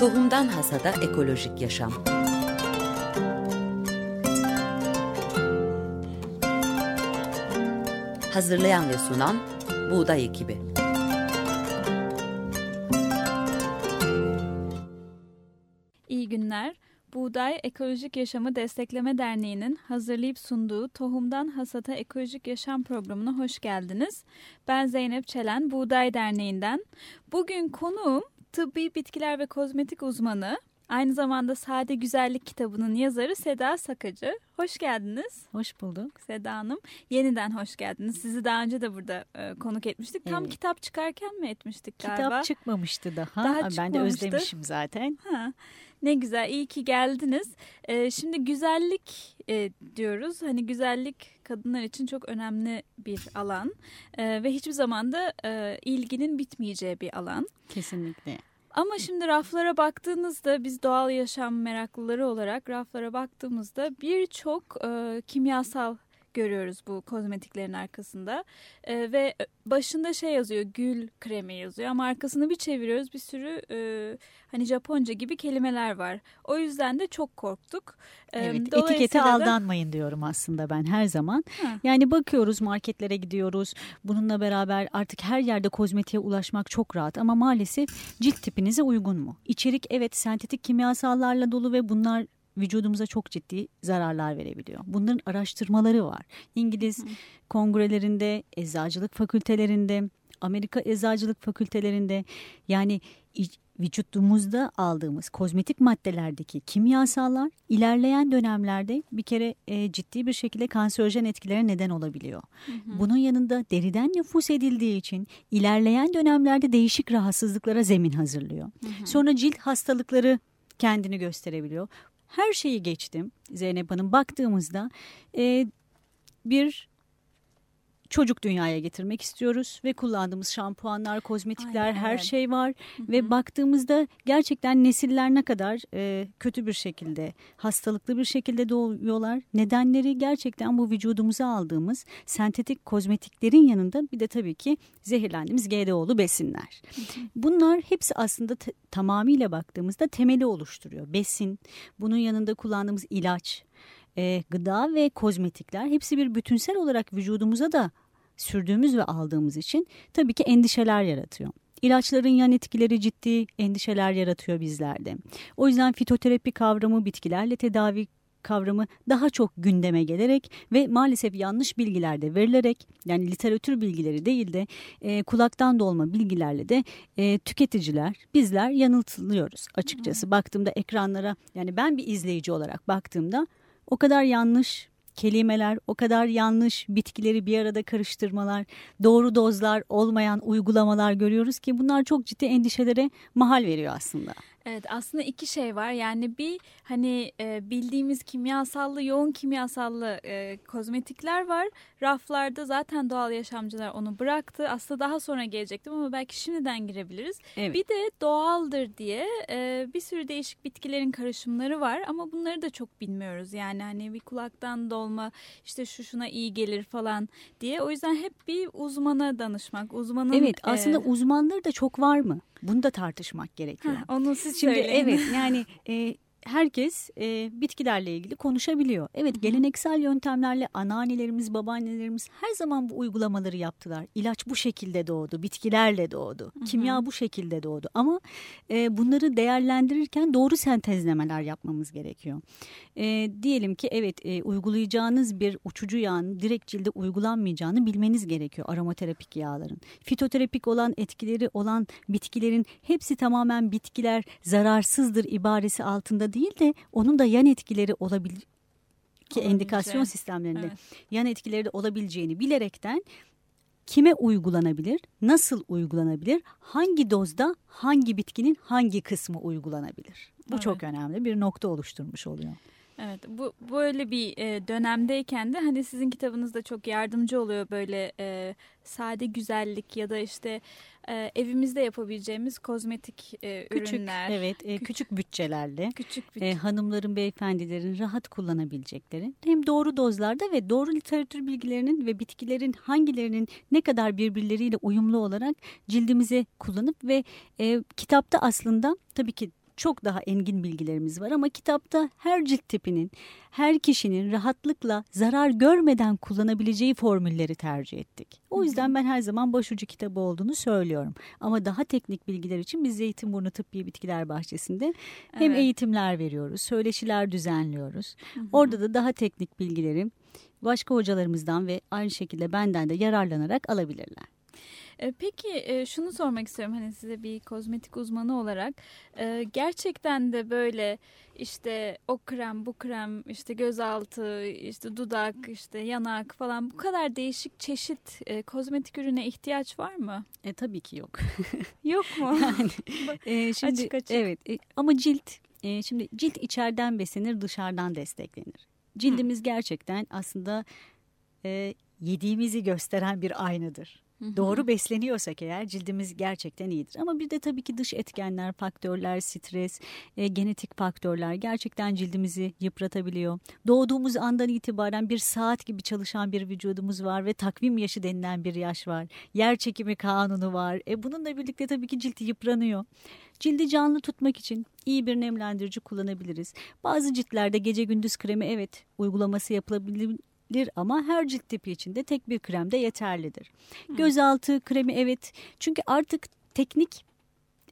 Tohumdan Hasada Ekolojik Yaşam Hazırlayan ve sunan Buğday Ekibi İyi günler. Buğday Ekolojik Yaşamı Destekleme Derneği'nin hazırlayıp sunduğu Tohumdan Hasata Ekolojik Yaşam programına hoş geldiniz. Ben Zeynep Çelen, Buğday Derneği'nden. Bugün konuğum tıbbi bitkiler ve kozmetik uzmanı, aynı zamanda Sade Güzellik kitabının yazarı Seda Sakacı. Hoş geldiniz. Hoş bulduk. Seda Hanım. Yeniden hoş geldiniz. Sizi daha önce de burada e, konuk etmiştik. Tam Evet. kitap çıkarken mi etmiştik galiba? Kitap çıkmamıştı daha. Daha Aa, ben de çıkmamıştı. özlemişim zaten. Ha, ne güzel, iyi ki geldiniz. Ee, şimdi güzellik e, diyoruz. Hani güzellik kadınlar için çok önemli bir alan Ee, ve hiçbir zaman da e, ilginin bitmeyeceği bir alan. Kesinlikle. Ama şimdi raflara baktığınızda biz doğal yaşam meraklıları olarak raflara baktığımızda birçok e, kimyasal görüyoruz bu kozmetiklerin arkasında E, ve başında şey yazıyor gül kremi yazıyor ama arkasını bir çeviriyoruz bir sürü e, hani Japonca gibi kelimeler var. O yüzden de çok korktuk. E, Evet, etikete da- aldanmayın diyorum aslında ben her zaman. Ha. Yani bakıyoruz marketlere gidiyoruz. Bununla beraber artık her yerde kozmetiğe ulaşmak çok rahat ama maalesef cilt tipinize uygun mu? İçerik evet sentetik kimyasallarla dolu ve bunlar vücudumuza çok ciddi zararlar verebiliyor. Bunların araştırmaları var. İngiliz kongrelerinde, eczacılık fakültelerinde, Amerika eczacılık fakültelerinde yani vücudumuzda aldığımız kozmetik maddelerdeki kimyasallar ilerleyen dönemlerde bir kere e, ciddi bir şekilde kanserojen etkilere neden olabiliyor. Bunun yanında deriden nüfus edildiği için ilerleyen dönemlerde değişik rahatsızlıklara zemin hazırlıyor. Sonra cilt hastalıkları kendini gösterebiliyor. Her şeyi geçtim Zeynep Hanım baktığımızda e, bir çocuk dünyaya getirmek istiyoruz ve kullandığımız şampuanlar, kozmetikler Aynen, her şey var ve baktığımızda gerçekten nesiller ne kadar e, kötü bir şekilde, hastalıklı bir şekilde doğuyorlar. Nedenleri gerçekten bu vücudumuza aldığımız sentetik kozmetiklerin yanında bir de tabii ki zehirlendiğimiz GDO'lu besinler. Bunlar hepsi aslında tamamıyla baktığımızda temeli oluşturuyor. Besin, bunun yanında kullandığımız ilaç, e, gıda ve kozmetikler hepsi bir bütünsel olarak vücudumuza da sürdüğümüz ve aldığımız için tabii ki endişeler yaratıyor. İlaçların yan etkileri ciddi endişeler yaratıyor bizlerde. O yüzden fitoterapi kavramı bitkilerle tedavi kavramı daha çok gündeme gelerek ve maalesef yanlış bilgiler de verilerek yani literatür bilgileri değil de e, kulaktan dolma bilgilerle de e, tüketiciler bizler yanıltılıyoruz açıkçası. Baktığımda ekranlara yani ben bir izleyici olarak baktığımda o kadar yanlış kelimeler, o kadar yanlış bitkileri bir arada karıştırmalar, doğru dozlar olmayan uygulamalar görüyoruz ki bunlar çok ciddi endişelere mahal veriyor aslında. Evet aslında iki şey var yani bir hani e, bildiğimiz kimyasallı yoğun kimyasallı e, kozmetikler var raflarda zaten doğal yaşamcılar onu bıraktı aslında daha sonra gelecektim ama belki şimdiden girebiliriz Evet. bir de doğaldır diye e, bir sürü değişik bitkilerin karışımları var ama bunları da çok bilmiyoruz yani hani bir kulaktan dolma işte şu şuna iyi gelir falan diye o yüzden hep bir uzmana danışmak uzmanın Evet aslında e, uzmanları da çok var mı? Bunu da tartışmak gerekiyor. heh, onu siz Şimdi söyleyin. evet yani e, herkes e, bitkilerle ilgili konuşabiliyor. Evet geleneksel yöntemlerle anneannelerimiz, babaannelerimiz her zaman bu uygulamaları yaptılar. İlaç bu şekilde doğdu, bitkilerle doğdu, kimya bu şekilde doğdu. Ama e, bunları değerlendirirken doğru sentezlemeler yapmamız gerekiyor. E, diyelim ki evet e, uygulayacağınız bir uçucu yağın direkt cilde uygulanmayacağını bilmeniz gerekiyor aromaterapik yağların. Fitoterapik olan etkileri olan bitkilerin hepsi tamamen bitkiler zararsızdır ibaresi altında değil de onun da yan etkileri olabilir ki Olabileceği. endikasyon sistemlerinde Evet. yan etkileri de olabileceğini bilerekten kime uygulanabilir, nasıl uygulanabilir, hangi dozda hangi bitkinin hangi kısmı uygulanabilir? Bu Evet. çok önemli bir nokta oluşturmuş oluyor. Evet bu böyle bir e, dönemdeyken de hani sizin kitabınız da çok yardımcı oluyor böyle e, sade güzellik ya da işte e, evimizde yapabileceğimiz kozmetik e, Küçük, ürünler. evet, e, küçük bütçelerle Küçük bir e, hanımların, beyefendilerin rahat kullanabilecekleri hem doğru dozlarda ve doğru literatür bilgilerinin ve bitkilerin hangilerinin ne kadar birbirleriyle uyumlu olarak cildimize kullanıp ve e, kitapta aslında tabii ki çok daha engin bilgilerimiz var ama kitapta her cilt tipinin, her kişinin rahatlıkla zarar görmeden kullanabileceği formülleri tercih ettik. O yüzden ben her zaman başucu kitabı olduğunu söylüyorum. Ama daha teknik bilgiler için biz Zeytinburnu Tıbbi Bitkiler Bahçesi'nde hem Evet. eğitimler veriyoruz, söyleşiler düzenliyoruz. Orada da daha teknik bilgileri başka hocalarımızdan ve aynı şekilde benden de yararlanarak alabilirler. E, Peki e, şunu sormak istiyorum hani size bir kozmetik uzmanı olarak e, gerçekten de böyle işte o krem bu krem işte gözaltı işte dudak işte yanak falan bu kadar değişik çeşit kozmetik ürüne ihtiyaç var mı? E tabii ki yok. Yok mu? Yani e, şimdi Açık açık. evet e, ama cilt e, şimdi cilt içeriden beslenir dışarıdan desteklenir. Cildimiz gerçekten aslında e, yediğimizi gösteren bir aynadır. Doğru besleniyorsak eğer cildimiz gerçekten iyidir. Ama bir de tabii ki dış etkenler, faktörler, stres, e, genetik faktörler gerçekten cildimizi yıpratabiliyor. Doğduğumuz andan itibaren bir saat gibi çalışan bir vücudumuz var ve takvim yaşı denilen bir yaş var. Yer çekimi kanunu var. E, bununla birlikte tabii ki cilt yıpranıyor. Cildi canlı tutmak için iyi bir nemlendirici kullanabiliriz. Bazı ciltlerde gece gündüz kremi evet uygulaması yapılabilir ama her cilt tipi için de tek bir krem de yeterlidir. Gözaltı kremi evet çünkü artık teknik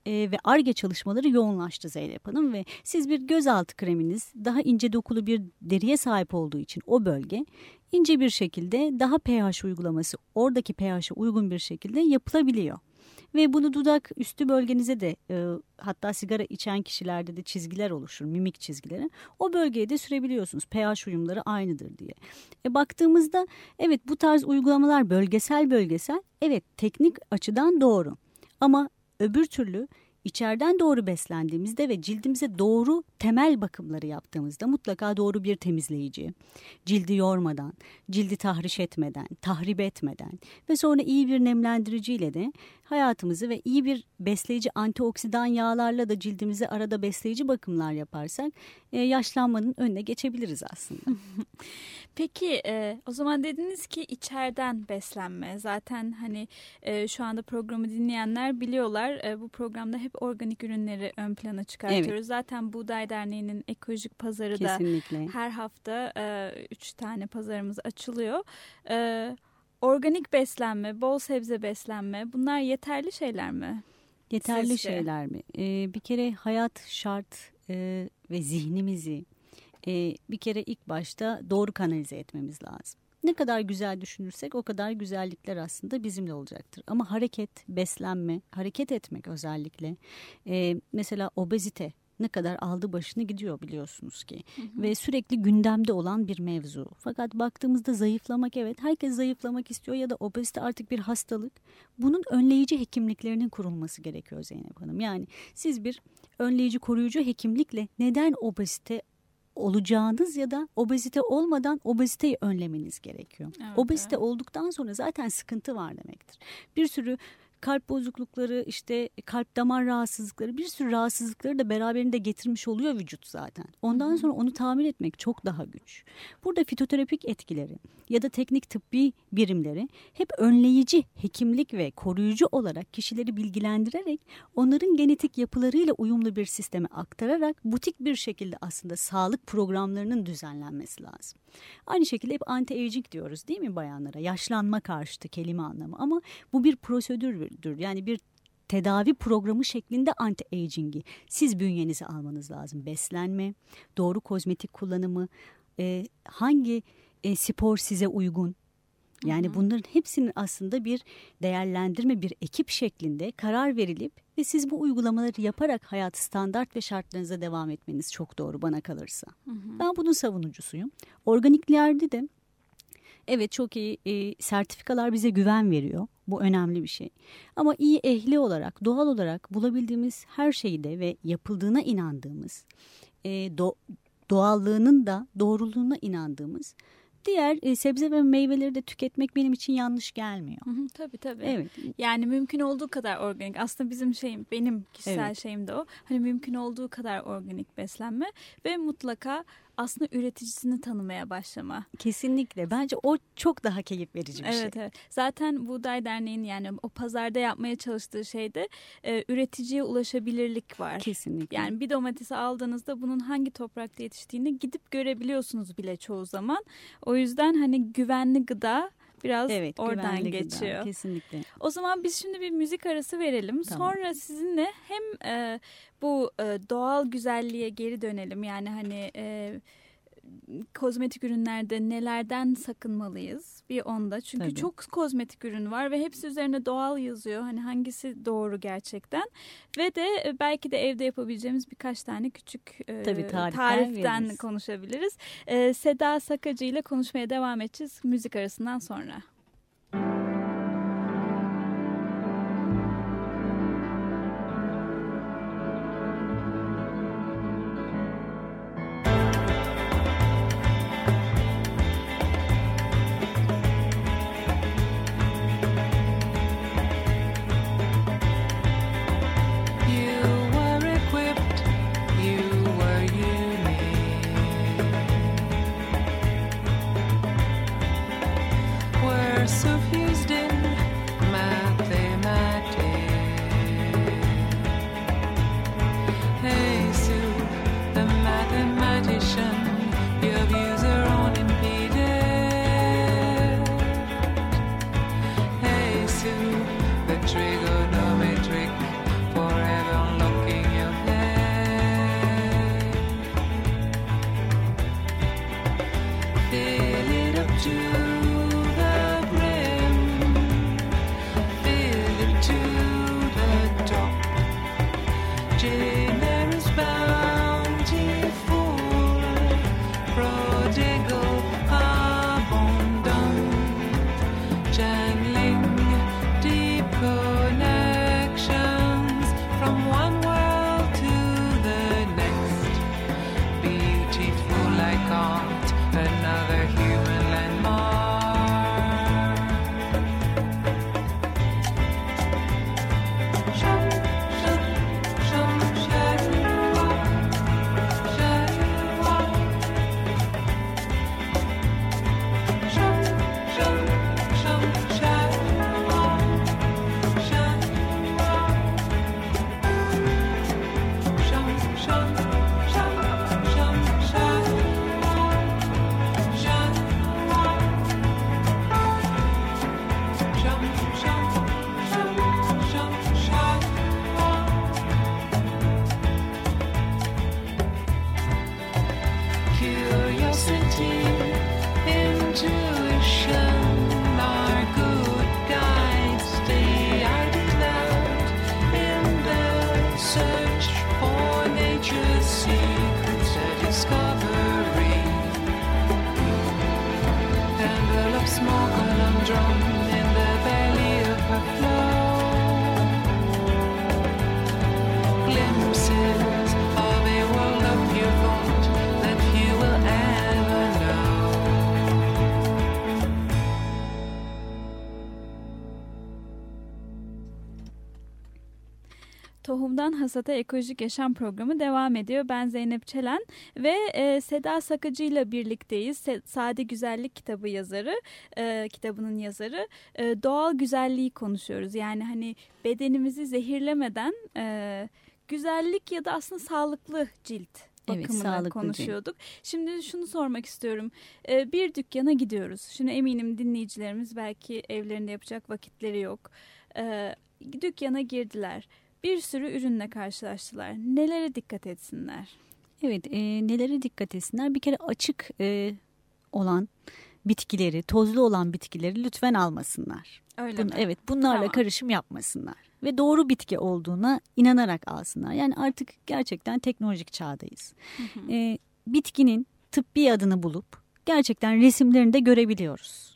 e, ve ARGE çalışmaları yoğunlaştı Zeynep Hanım ve siz bir gözaltı kreminiz daha ince dokulu bir deriye sahip olduğu için o bölge ince bir şekilde daha pH uygulaması oradaki pH'e uygun bir şekilde yapılabiliyor. Ve bunu dudak üstü bölgenize de e, hatta sigara içen kişilerde de çizgiler oluşur, mimik çizgileri. O bölgeye de sürebiliyorsunuz. pH uyumları aynıdır diye. E, baktığımızda evet bu tarz uygulamalar bölgesel bölgesel evet teknik açıdan doğru. Ama öbür türlü içeriden doğru beslendiğimizde ve cildimize doğru temel bakımları yaptığımızda mutlaka doğru bir temizleyici, cildi yormadan, cildi tahriş etmeden, tahrip etmeden ve sonra iyi bir nemlendiriciyle de hayatımızı ve iyi bir besleyici antioksidan yağlarla da cildimize arada besleyici bakımlar yaparsak yaşlanmanın önüne geçebiliriz aslında. Peki e, o zaman dediniz ki içeriden beslenme. Zaten hani e, şu anda programı dinleyenler biliyorlar. E, bu programda hep organik ürünleri ön plana çıkartıyoruz. Evet. Zaten Buğday Derneği'nin ekolojik pazarı da Kesinlikle. her hafta e, üç tane pazarımız açılıyor. E, organik beslenme, bol sebze beslenme bunlar yeterli şeyler mi? Yeterli Sizce? şeyler mi? Ee, bir kere hayat şart e, ve zihnimizi e, bir kere ilk başta doğru kanalize etmemiz lazım. Ne kadar güzel düşünürsek o kadar güzellikler aslında bizimle olacaktır. Ama hareket, beslenme, hareket etmek özellikle e, mesela obezite ne kadar aldı başını gidiyor biliyorsunuz ki. Ve sürekli gündemde olan bir mevzu. Fakat baktığımızda zayıflamak evet herkes zayıflamak istiyor ya da obezite artık bir hastalık. Bunun önleyici hekimliklerinin kurulması gerekiyor Zeynep Hanım. Yani siz bir önleyici koruyucu hekimlikle neden obezite olacağınız ya da obezite olmadan obeziteyi önlemeniz gerekiyor. Evet, obezite evet. olduktan sonra zaten sıkıntı var demektir. Bir sürü kalp bozuklukları işte kalp damar rahatsızlıkları bir sürü rahatsızlıkları da beraberinde getirmiş oluyor vücut zaten. Ondan sonra onu tamir etmek çok daha güç. Burada fitoterapik etkileri ya da teknik tıbbi birimleri hep önleyici hekimlik ve koruyucu olarak kişileri bilgilendirerek onların genetik yapılarıyla uyumlu bir sisteme aktararak butik bir şekilde aslında sağlık programlarının düzenlenmesi lazım. Aynı şekilde hep anti-aging diyoruz değil mi bayanlara? Yaşlanma karşıtı kelime anlamı ama bu bir prosedürdür. Yani bir tedavi programı şeklinde anti-aging'i siz bünyenize almanız lazım. Beslenme, doğru kozmetik kullanımı, e, hangi e, spor size uygun? Yani bunların hepsinin aslında bir değerlendirme, bir ekip şeklinde karar verilip ve siz bu uygulamaları yaparak hayat standart ve şartlarınıza devam etmeniz çok doğru bana kalırsa. Ben bunun savunucusuyum. Organiklerde de evet çok iyi e, sertifikalar bize güven veriyor. Bu önemli bir şey. Ama iyi ehli olarak, doğal olarak bulabildiğimiz her şeyde ve yapıldığına inandığımız, e, do- doğallığının da doğruluğuna inandığımız diğer e, sebze ve meyveleri de tüketmek benim için yanlış gelmiyor. Hı hı, tabii tabii. Evet. Yani mümkün olduğu kadar organik. Aslında bizim şeyim, benim kişisel Evet. şeyim de o. Hani mümkün olduğu kadar organik beslenme ve mutlaka aslında üreticisini tanımaya başlama. Kesinlikle. Bence o çok daha keyif verici bir evet, şey. Evet. Zaten Buğday Derneği'nin yani o pazarda yapmaya çalıştığı şeyde e, üreticiye ulaşabilirlik var. Kesinlikle. Yani bir domatesi aldığınızda bunun hangi toprakta yetiştiğini gidip görebiliyorsunuz bile çoğu zaman. O yüzden hani güvenli gıda biraz evet, oradan geçiyor. Gıda, kesinlikle. O zaman biz şimdi bir müzik arası verelim. Tamam. Sonra sizinle hem e, bu e, doğal güzelliğe geri dönelim. Yani hani e, kozmetik ürünlerde nelerden sakınmalıyız? Bir onda. Çünkü Tabii. çok kozmetik ürün var ve hepsi üzerine doğal yazıyor. Hani hangisi doğru gerçekten? Ve de e, belki de evde yapabileceğimiz birkaç tane küçük e, Tabii, tariften veririz. konuşabiliriz. E, Seda Sakacı ile konuşmaya devam edeceğiz müzik arasından sonra. Tohumdan Hasata Ekolojik Yaşam Programı devam ediyor. Ben Zeynep Çelen ve e, Seda Sakıcı ile birlikteyiz. Se Sade Güzellik kitabı yazarı, e, kitabının yazarı. E, doğal güzelliği konuşuyoruz. Yani hani bedenimizi zehirlemeden e, güzellik ya da aslında sağlıklı cilt bakımını evet, konuşuyorduk. Cilt. Şimdi şunu sormak istiyorum. Ee, bir dükkana gidiyoruz. Şimdi eminim dinleyicilerimiz belki evlerinde yapacak vakitleri yok. Ee, dükkana girdiler bir sürü ürünle karşılaştılar. Nelere dikkat etsinler? Evet, e, nelere dikkat etsinler? Bir kere açık e, olan bitkileri, tozlu olan bitkileri lütfen almasınlar. Öyle Bun, mi? Evet, bunlarla tamam. karışım yapmasınlar ve doğru bitki olduğuna inanarak alsınlar. Yani artık gerçekten teknolojik çağdayız. Hı hı. E, bitkinin tıbbi adını bulup gerçekten resimlerini de görebiliyoruz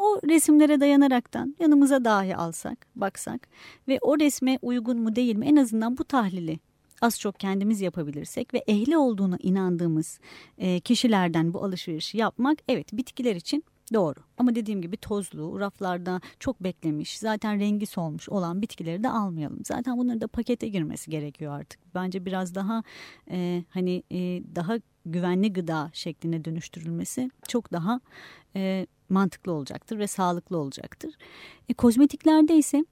o resimlere dayanaraktan yanımıza dahi alsak, baksak ve o resme uygun mu değil mi en azından bu tahlili az çok kendimiz yapabilirsek ve ehli olduğuna inandığımız e, kişilerden bu alışverişi yapmak evet bitkiler için Doğru ama dediğim gibi tozlu, raflarda çok beklemiş, zaten rengi solmuş olan bitkileri de almayalım. Zaten bunların da pakete girmesi gerekiyor artık. Bence biraz daha e, hani e, daha güvenli gıda şekline dönüştürülmesi çok daha e, mantıklı olacaktır ve sağlıklı olacaktır. E, kozmetiklerde ise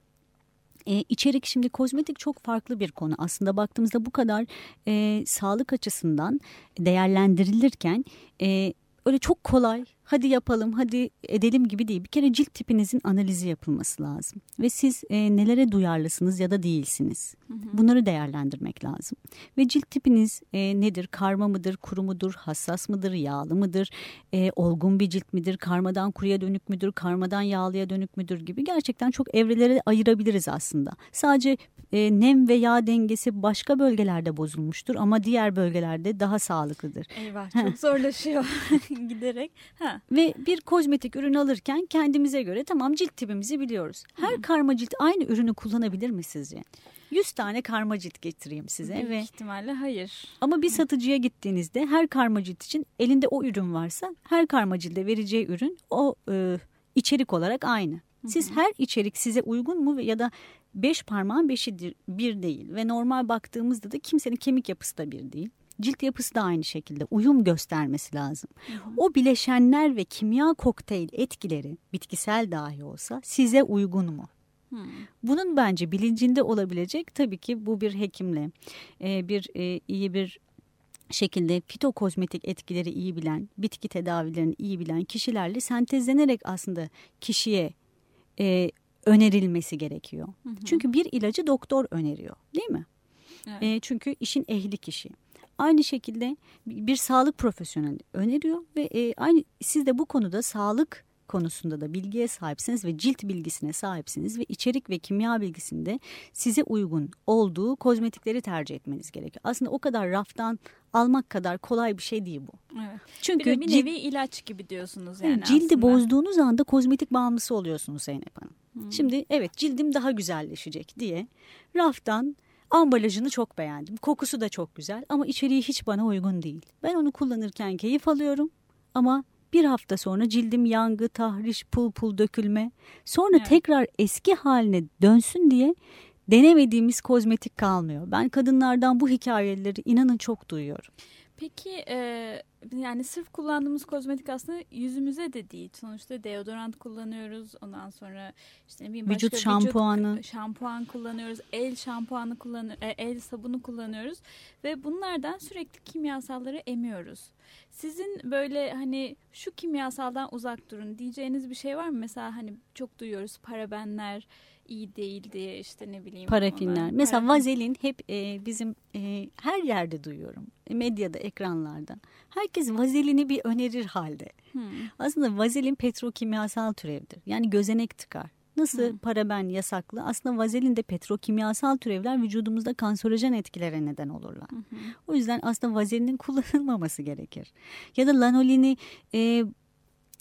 e, içerik şimdi kozmetik çok farklı bir konu. Aslında baktığımızda bu kadar e, sağlık açısından değerlendirilirken e, öyle çok kolay hadi yapalım hadi edelim gibi değil. Bir kere cilt tipinizin analizi yapılması lazım. Ve siz e, nelere duyarlısınız ya da değilsiniz. Hı hı. Bunları değerlendirmek lazım. Ve cilt tipiniz e, nedir? Karma mıdır, kuru mudur, hassas mıdır, yağlı mıdır, e, olgun bir cilt midir, karmadan kuruya dönük müdür, karmadan yağlıya dönük müdür gibi gerçekten çok evrelere ayırabiliriz aslında. Sadece e, nem ve yağ dengesi başka bölgelerde bozulmuştur ama diğer bölgelerde daha sağlıklıdır. Eyvah çok zorlaşıyor giderek. Ha. Ve bir kozmetik ürün alırken kendimize göre tamam cilt tipimizi biliyoruz. Her Hı. karma cilt aynı ürünü kullanabilir mi sizce? 100 tane karma cilt getireyim size. Büyük ve ihtimalle hayır. Ama bir satıcıya gittiğinizde her karma cilt için elinde o ürün varsa her karma cilde vereceği ürün o e, içerik olarak aynı. Siz her içerik size uygun mu ya da beş parmağın beşi bir değil ve normal baktığımızda da kimsenin kemik yapısı da bir değil. Cilt yapısı da aynı şekilde uyum göstermesi lazım. O bileşenler ve kimya kokteyl etkileri bitkisel dahi olsa size uygun mu? Hmm. Bunun bence bilincinde olabilecek tabii ki bu bir hekimle e, bir e, iyi bir şekilde fitokozmetik etkileri iyi bilen, bitki tedavilerini iyi bilen kişilerle sentezlenerek aslında kişiye e, önerilmesi gerekiyor. Hı hı. Çünkü bir ilacı doktor öneriyor değil mi? Evet. E, çünkü işin ehli kişi. Aynı şekilde bir sağlık profesyoneli öneriyor ve e, aynı siz de bu konuda sağlık konusunda da bilgiye sahipsiniz ve cilt bilgisine sahipsiniz ve içerik ve kimya bilgisinde size uygun olduğu kozmetikleri tercih etmeniz gerekiyor. Aslında o kadar raftan almak kadar kolay bir şey değil bu. Evet. Çünkü bir, bir nevi ilaç gibi diyorsunuz yani. Cildi aslında. bozduğunuz anda kozmetik bağımlısı oluyorsunuz Zeynep Hanım. Hmm. Şimdi evet cildim daha güzelleşecek diye raftan ambalajını çok beğendim. Kokusu da çok güzel ama içeriği hiç bana uygun değil. Ben onu kullanırken keyif alıyorum ama bir hafta sonra cildim yangı, tahriş, pul pul dökülme. Sonra evet. tekrar eski haline dönsün diye denemediğimiz kozmetik kalmıyor. Ben kadınlardan bu hikayeleri inanın çok duyuyorum. Peki e, yani sırf kullandığımız kozmetik aslında yüzümüze de değil. Sonuçta deodorant kullanıyoruz. Ondan sonra işte ne bileyim vücut şampuanı. Vücut şampuan kullanıyoruz. El şampuanı kullanıyoruz. E, el sabunu kullanıyoruz. Ve bunlardan sürekli kimyasalları emiyoruz. Sizin böyle hani şu kimyasaldan uzak durun diyeceğiniz bir şey var mı? Mesela hani çok duyuyoruz parabenler iyi değil diye işte ne bileyim. Parafinler. Ona, Mesela parafin. vazelin hep e, bizim e, her yerde duyuyorum. E, medyada, ekranlarda. Herkes vazelini bir önerir halde. Hmm. Aslında vazelin petrokimyasal türevdir. Yani gözenek tıkar. Nasıl hmm. paraben yasaklı? Aslında vazelin de petrokimyasal türevler vücudumuzda kanserojen etkilere neden olurlar. Hmm. O yüzden aslında vazelinin kullanılmaması gerekir. Ya da lanolini e,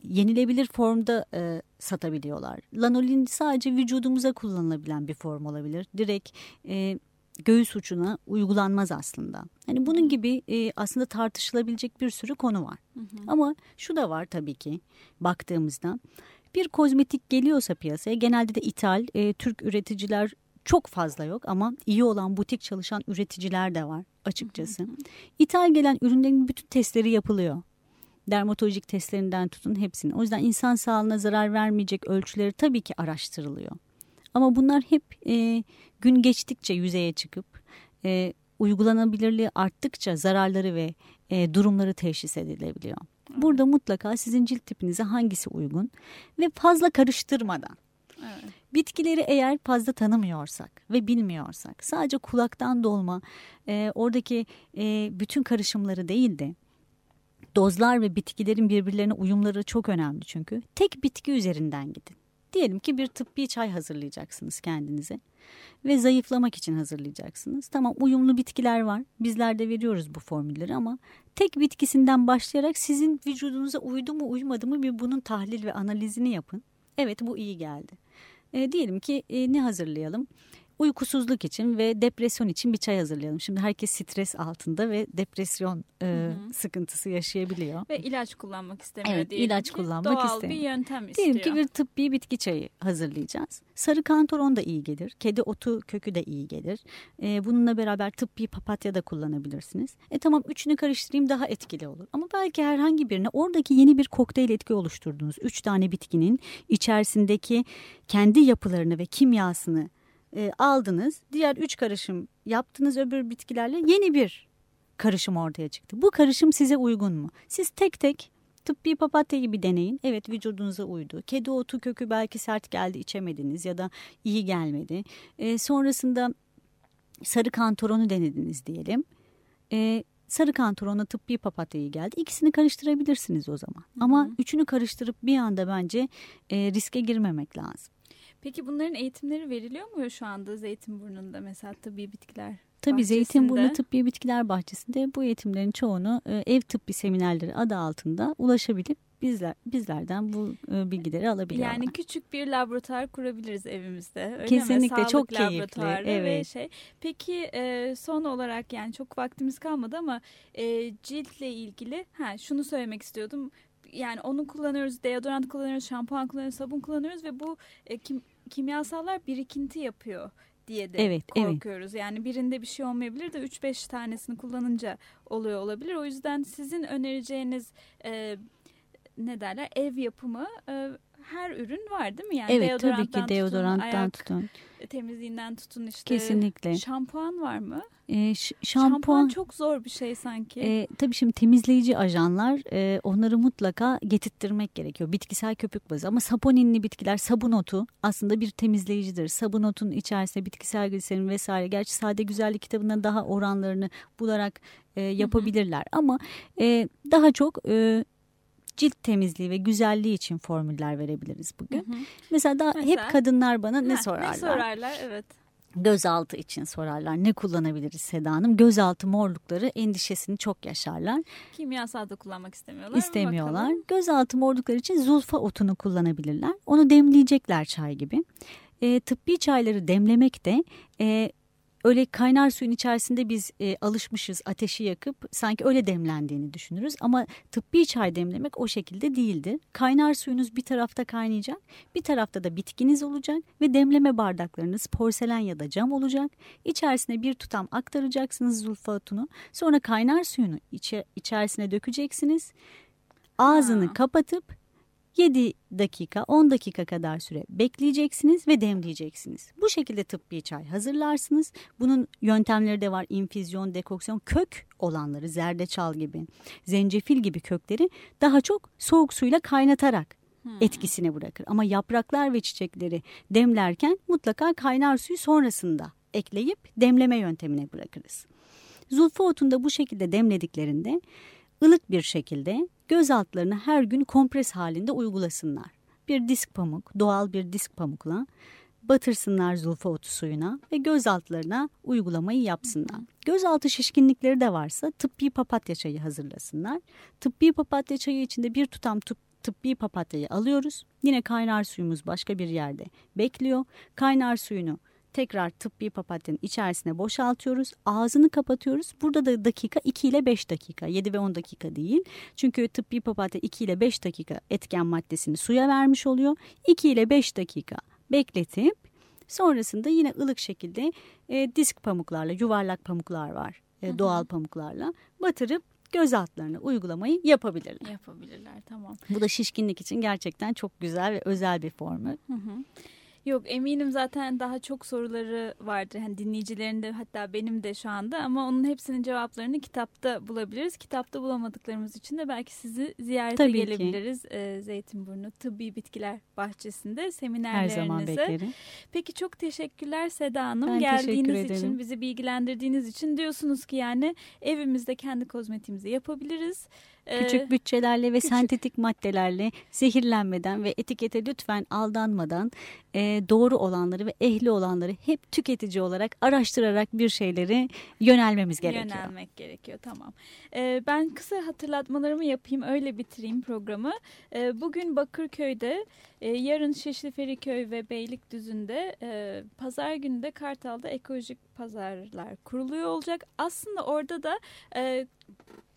yenilebilir formda e, satabiliyorlar. Lanolin sadece vücudumuza kullanılabilen bir form olabilir. Direkt e, göğüs ucuna uygulanmaz aslında. Hani bunun gibi e, aslında tartışılabilecek bir sürü konu var. Hı hı. Ama şu da var tabii ki baktığımızda bir kozmetik geliyorsa piyasaya genelde de ithal e, Türk üreticiler çok fazla yok ama iyi olan butik çalışan üreticiler de var açıkçası. Hı hı. İthal gelen ürünlerin bütün testleri yapılıyor dermatolojik testlerinden tutun hepsini. O yüzden insan sağlığına zarar vermeyecek ölçüleri tabii ki araştırılıyor. Ama bunlar hep e, gün geçtikçe yüzeye çıkıp e, uygulanabilirliği arttıkça zararları ve e, durumları teşhis edilebiliyor. Burada mutlaka sizin cilt tipinize hangisi uygun ve fazla karıştırmadan. Evet. Bitkileri eğer fazla tanımıyorsak ve bilmiyorsak sadece kulaktan dolma e, oradaki e, bütün karışımları değil de dozlar ve bitkilerin birbirlerine uyumları çok önemli çünkü. Tek bitki üzerinden gidin. Diyelim ki bir tıbbi çay hazırlayacaksınız kendinize ve zayıflamak için hazırlayacaksınız. Tamam uyumlu bitkiler var. Bizler de veriyoruz bu formülleri ama tek bitkisinden başlayarak sizin vücudunuza uydu mu uymadı mı bir bunun tahlil ve analizini yapın. Evet bu iyi geldi. E, diyelim ki e, ne hazırlayalım? Uykusuzluk için ve depresyon için bir çay hazırlayalım. Şimdi herkes stres altında ve depresyon e, sıkıntısı yaşayabiliyor. Ve ilaç kullanmak istemiyor Evet, diyelim ilaç ki. kullanmak Doğal istemiyor. bir yöntem istiyor. Diyelim ki bir tıbbi bitki çayı hazırlayacağız. Sarı kantaron da iyi gelir. Kedi otu kökü de iyi gelir. Ee, bununla beraber tıbbi papatya da kullanabilirsiniz. E tamam üçünü karıştırayım daha etkili olur. Ama belki herhangi birine oradaki yeni bir kokteyl etki oluşturdunuz. Üç tane bitkinin içerisindeki kendi yapılarını ve kimyasını e, aldınız. Diğer üç karışım yaptınız öbür bitkilerle yeni bir karışım ortaya çıktı. Bu karışım size uygun mu? Siz tek tek tıbbi papatya gibi deneyin. Evet vücudunuza uydu. Kedi otu kökü belki sert geldi içemediniz ya da iyi gelmedi. E, sonrasında sarı kantoronu denediniz diyelim. E, sarı kantorona tıbbi papatya iyi geldi. İkisini karıştırabilirsiniz o zaman. Ama üçünü karıştırıp bir anda bence e, riske girmemek lazım. Peki bunların eğitimleri veriliyor mu şu anda Zeytinburnu'nda mesela tabii bitkiler Tabii bahçesinde? Zeytinburnu Tıbbi Bitkiler Bahçesi'nde bu eğitimlerin çoğunu e, ev tıbbi seminerleri adı altında ulaşabilip bizler bizlerden bu e, bilgileri alabiliyorlar. Yani küçük bir laboratuvar kurabiliriz evimizde. Öyle Kesinlikle, mi? çok keyifli, Ve evet. şey. Peki e, son olarak yani çok vaktimiz kalmadı ama ciltle ilgili ha şunu söylemek istiyordum. Yani onu kullanıyoruz, deodorant kullanıyoruz, şampuan kullanıyoruz, sabun kullanıyoruz ve bu e, kim, kimyasallar birikinti yapıyor diye de Evet, evet. korkuyoruz. Yani birinde bir şey olmayabilir de 3-5 tanesini kullanınca oluyor olabilir. O yüzden sizin önereceğiniz e, ne derler ev yapımı e, her ürün var değil mi? Yani evet tabii ki deodoranttan tutun, ayak tutun. temizliğinden tutun işte. Kesinlikle. Şampuan var mı? E, Şampuan, şampuan çok zor bir şey sanki. E, tabii şimdi temizleyici ajanlar e, onları mutlaka getirttirmek gerekiyor. Bitkisel köpük bazı ama saponinli bitkiler sabun otu aslında bir temizleyicidir. Sabun otunun içerisinde bitkisel gliserin vesaire gerçi sade güzellik kitabında daha oranlarını bularak e, yapabilirler. Ama e, daha çok e, cilt temizliği ve güzelliği için formüller verebiliriz bugün. Hı hı. Mesela daha Mesela? hep kadınlar bana ne Heh, sorarlar? Ne sorarlar evet. Gözaltı için sorarlar. Ne kullanabiliriz Seda Hanım? Gözaltı morlukları endişesini çok yaşarlar. Kimyasal da kullanmak istemiyorlar. istemiyorlar. bakalım? Gözaltı morlukları için zulfa otunu kullanabilirler. Onu demleyecekler çay gibi. E, tıbbi çayları demlemek de e, öyle kaynar suyun içerisinde biz e, alışmışız ateşi yakıp sanki öyle demlendiğini düşünürüz. Ama tıbbi çay demlemek o şekilde değildir. Kaynar suyunuz bir tarafta kaynayacak, bir tarafta da bitkiniz olacak ve demleme bardaklarınız porselen ya da cam olacak. İçerisine bir tutam aktaracaksınız zulfa otunu. Sonra kaynar suyunu içe, içerisine dökeceksiniz. Ağzını Ha. kapatıp 7 dakika 10 dakika kadar süre bekleyeceksiniz ve demleyeceksiniz. Bu şekilde tıbbi çay hazırlarsınız. Bunun yöntemleri de var. İnfüzyon, dekoksiyon, kök olanları zerdeçal gibi, zencefil gibi kökleri daha çok soğuk suyla kaynatarak etkisini bırakır. Ama yapraklar ve çiçekleri demlerken mutlaka kaynar suyu sonrasında ekleyip demleme yöntemine bırakırız. Zulfa otunu da bu şekilde demlediklerinde ılık bir şekilde göz altlarını her gün kompres halinde uygulasınlar. Bir disk pamuk, doğal bir disk pamukla batırsınlar zulfa otu suyuna ve göz altlarına uygulamayı yapsınlar. Gözaltı şişkinlikleri de varsa tıbbi papatya çayı hazırlasınlar. Tıbbi papatya çayı içinde bir tutam tıp, tıbbi papatyayı alıyoruz. Yine kaynar suyumuz başka bir yerde bekliyor. Kaynar suyunu tekrar tıbbi papatyanın içerisine boşaltıyoruz. Ağzını kapatıyoruz. Burada da dakika 2 ile 5 dakika. 7 ve 10 dakika değil. Çünkü tıbbi papatya 2 ile 5 dakika etken maddesini suya vermiş oluyor. 2 ile 5 dakika bekletip sonrasında yine ılık şekilde e, disk pamuklarla yuvarlak pamuklar var. e, doğal pamuklarla batırıp göz altlarına uygulamayı yapabilirler. Yapabilirler tamam. Bu da şişkinlik için gerçekten çok güzel ve özel bir formül. Hı hı. Yok eminim zaten daha çok soruları vardır. Hani dinleyicilerin de hatta benim de şu anda ama onun hepsinin cevaplarını kitapta bulabiliriz. Kitapta bulamadıklarımız için de belki sizi ziyarete Tabii ki. gelebiliriz. Ee, Zeytinburnu Tıbbi Bitkiler Bahçesi'nde Her seminerlerinize. zaman beklerim. Peki çok teşekkürler Seda Hanım. Ben Geldiğiniz ederim. için, bizi bilgilendirdiğiniz için diyorsunuz ki yani evimizde kendi kozmetiğimizi yapabiliriz. Ee, Küçük bütçelerle ve küçük. sentetik maddelerle zehirlenmeden ve etikete lütfen aldanmadan e, doğru olanları ve ehli olanları hep tüketici olarak araştırarak bir şeyleri yönelmemiz gerekiyor. Yönelmek gerekiyor tamam. E, ben kısa hatırlatmalarımı yapayım öyle bitireyim programı. E, bugün Bakırköy'de e, yarın Şişli Feriköy ve Beylikdüzü'nde e, pazar günü de Kartal'da ekolojik pazarlar kuruluyor olacak. Aslında orada da e,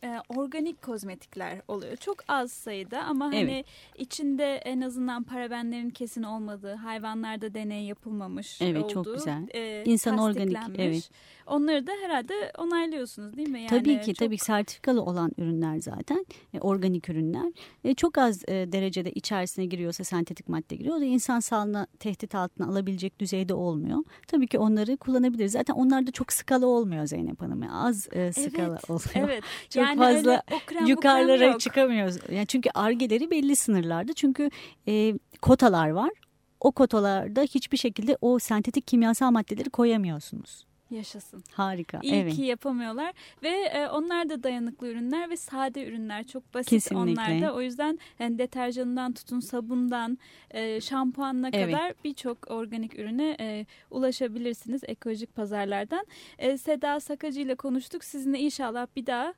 e, organik kozmetikler oluyor. Çok az sayıda ama hani evet. içinde en azından parabenlerin kesin olmadığı, hayvanlarda deney yapılmamış evet, olduğu. çok güzel. E, İnsan organik evet. Onları da herhalde onaylıyorsunuz değil mi? Yani tabii ki çok... tabii sertifikalı olan ürünler zaten e, organik ürünler. E, çok az e, derecede içerisine giriyorsa sentetik madde giriyor. O da insan sağlığına tehdit altına alabilecek düzeyde olmuyor. Tabii ki onları kullanabiliriz. Zaten onlar da çok skala olmuyor Zeynep Hanım. Az e, skala evet, oluyor. Evet. çok yani fazla krem, yukarılara çıkamıyoruz. Yani çünkü argeleri belli sınırlarda. Çünkü e, kotalar var. O kotalarda hiçbir şekilde o sentetik kimyasal maddeleri koyamıyorsunuz. Yaşasın. Harika. İyi evet. ki yapamıyorlar ve e, onlar da dayanıklı ürünler ve sade ürünler çok basit Kesinlikle. onlar da. O yüzden yani deterjanından tutun sabundan e, şampuanına evet. kadar birçok organik ürüne e, ulaşabilirsiniz ekolojik pazarlardan. E, Seda Sakacı ile konuştuk. Sizinle inşallah bir daha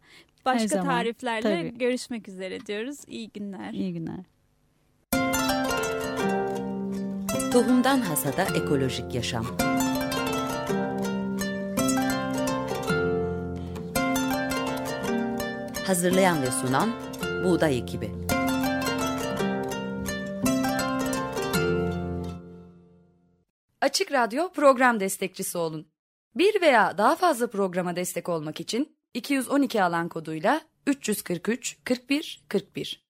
başka tariflerle Tabii. görüşmek üzere diyoruz. İyi günler. İyi günler. Tohumdan Hasada Ekolojik Yaşam Hazırlayan ve sunan Buğday Ekibi Açık Radyo program destekçisi olun. Bir veya daha fazla programa destek olmak için 212 alan koduyla 343 41 41